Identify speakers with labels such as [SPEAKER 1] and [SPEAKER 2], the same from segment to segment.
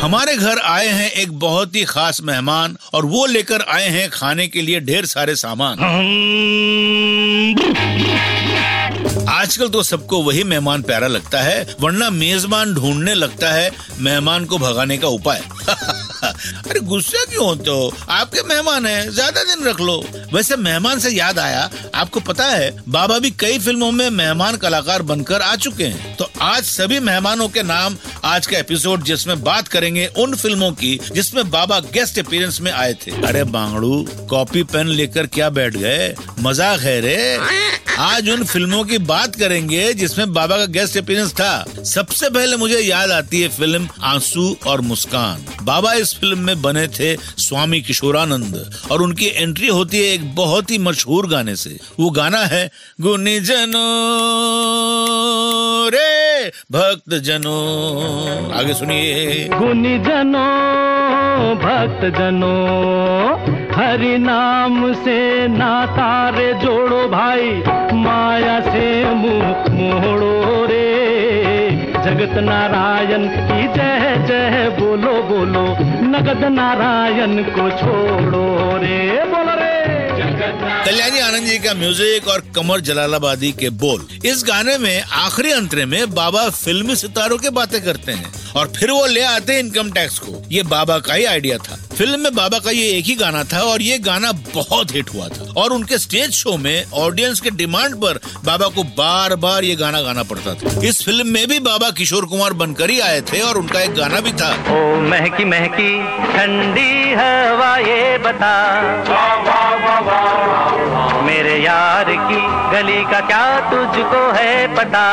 [SPEAKER 1] हमारे घर आए हैं एक बहुत ही खास मेहमान और वो लेकर आए हैं खाने के लिए ढेर सारे सामान। आजकल तो सबको वही मेहमान प्यारा लगता है, वरना मेजबान ढूँढने लगता है मेहमान को भगाने का उपाय। अरे गुस्सा क्यों होते हो? आपके मेहमान हैं, ज़्यादा दिन रख लो। वैसे मेहमान से याद आया, आपको पता है, बाबा भी कई फ़िल्मों में मेहमान कलाकार बनकर आ चुके हैं। तो आज सभी मेहमानों के नाम आज का एपिसोड जिसमें बात करेंगे उन फ़िल्मों की जिसमें बाबा गेस्ट अपीयरेंस में आए थे। अरे बांगड़ू कॉपी पेन लेकर क्या बैठ गए? मज़ाक है रे। आज उन फ़िल्मों की बात करेंगे जिसमें बाबा का गेस्ट अपीयरेंस था। सबसे पहले मुझे याद आती है फ़िल्म आँसू और मुस्कान। बाबा इस फ़िल्म में बने थे स्वामी किशोरानंद और उनकी एंट्री होती है एक बहुत ही मशहूर गाने से। वो गाना है, गुनी जनो रे। भक्त जनो आगे सुनिए।
[SPEAKER 2] गुनी जनो भक्त जनो हरि नाम से नाता रे जोड़ो भाई, माया से मुँह मोड़ो रे। जगत नारायण की जय जय बोलो बोलो, नगद नारायण को छोड़ो रे।
[SPEAKER 1] कल्याणी आनंद जी का म्यूज़िक और कमर जलालाबादी के बोल। इस गाने में, आखिरी अंतरे में बाबा फिल्मी सितारों के बातें करते हैं और फिर वो ले आते इनकम टैक्स को। ये बाबा का ही आइडिया था। फ़िल्म में बाबा का ये एक ही गाना था और ये गाना बहुत हिट हुआ था। और उनके स्टेज शो में ऑडियंस के डिमांड पर बाबा को बार बार ये गाना गाना पड़ता था। इस फ़िल्म में भी बाबा किशोर कुमार बनकर ही आए थे और उनका एक गाना भी था।
[SPEAKER 2] ओ, महकी महकी, ठंडी हवा ये बता। मेरे यार की गली का क्या तुझको है पता?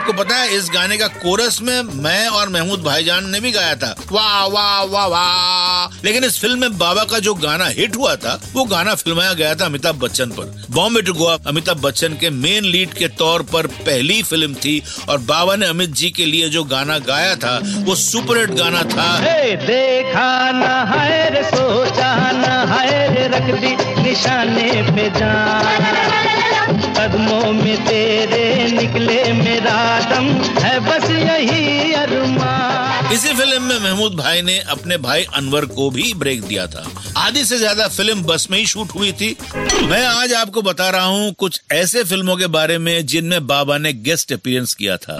[SPEAKER 1] आपको पता है, इस गाने का कोरस में मैं और महमूद भाईजान ने भी गाया था। वाह वाह वाह वाह। लेकिन इस फ़िल्म में बाबा का जो गाना हिट हुआ था, वो गाना फिल्माया गया था अमिताभ बच्चन पर। बॉम्बे टू गोवा, अमिताभ बच्चन के मेन लीड के तौर पर पहली फ़िल्म थी और बाबा ने अमित जी के लिए जो गाना गाया था, वो सुपरहिट गाना था।
[SPEAKER 2] देखा न है रे, सोचा न है रे, रख दी निशाने पे जान। में तेरे निकले मेरा दम है बस यही अरमान।
[SPEAKER 1] इसी फ़िल्म में महमूद भाई ने अपने भाई अनवर को भी ब्रेक दिया था। आधी से ज़्यादा फ़िल्म बस में ही शूट हुई थी। मैं आज आपको बता रहा हूँ कुछ ऐसे फ़िल्मों के बारे में जिनमें बाबा ने गेस्ट अपीयरेंस किया था।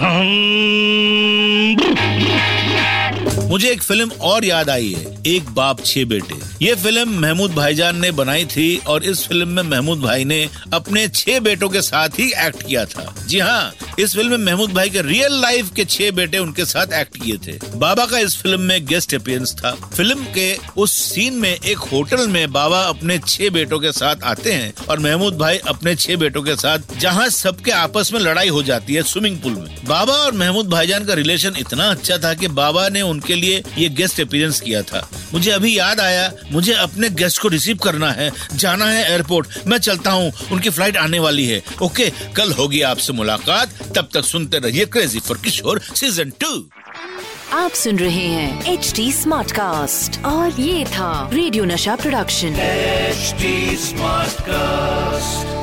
[SPEAKER 1] मुझे एक फ़िल्म और याद आई है, एक बाप छह बेटे। ये फ़िल्म महमूद भाईजान ने बनाई थी और इस फ़िल्म में महमूद भाई ने अपने छह बेटों के साथ ही एक्ट किया था। जी हाँ इस फ़िल्म में महमूद भाई के रियल लाइफ के छह बेटे उनके साथ एक्ट किए थे। बाबा का इस फ़िल्म में गेस्ट अपीयरेंस था। फ़िल्म के उस सीन में एक होटल में बाबा अपने छह बेटों के साथ आते हैं और महमूद भाई अपने छह बेटों के साथ, जहाँ सबके आपस में लड़ाई हो जाती है स्विमिंग पूल में। बाबा और महमूद भाईजान का रिलेशन इतना अच्छा था कि बाबा ने उनके लिए ये गेस्ट अपीयरेंस किया था। मुझे अभी याद आया मुझे अपने गेस्ट को रिसीव करना है जाना है एयरपोर्ट मैं चलता हूँ उनकी फ़्लाइट आने वाली है। ओके कल होगी आपसे मुलाकात। तब तक सुनते रहिए crazy for Kishore season two
[SPEAKER 3] आप सुन रहे हैं एच डी स्मार्ट कास्ट और ये था रेडियो नशा प्रोडक्शन
[SPEAKER 4] एच स्मार्ट Smartcast.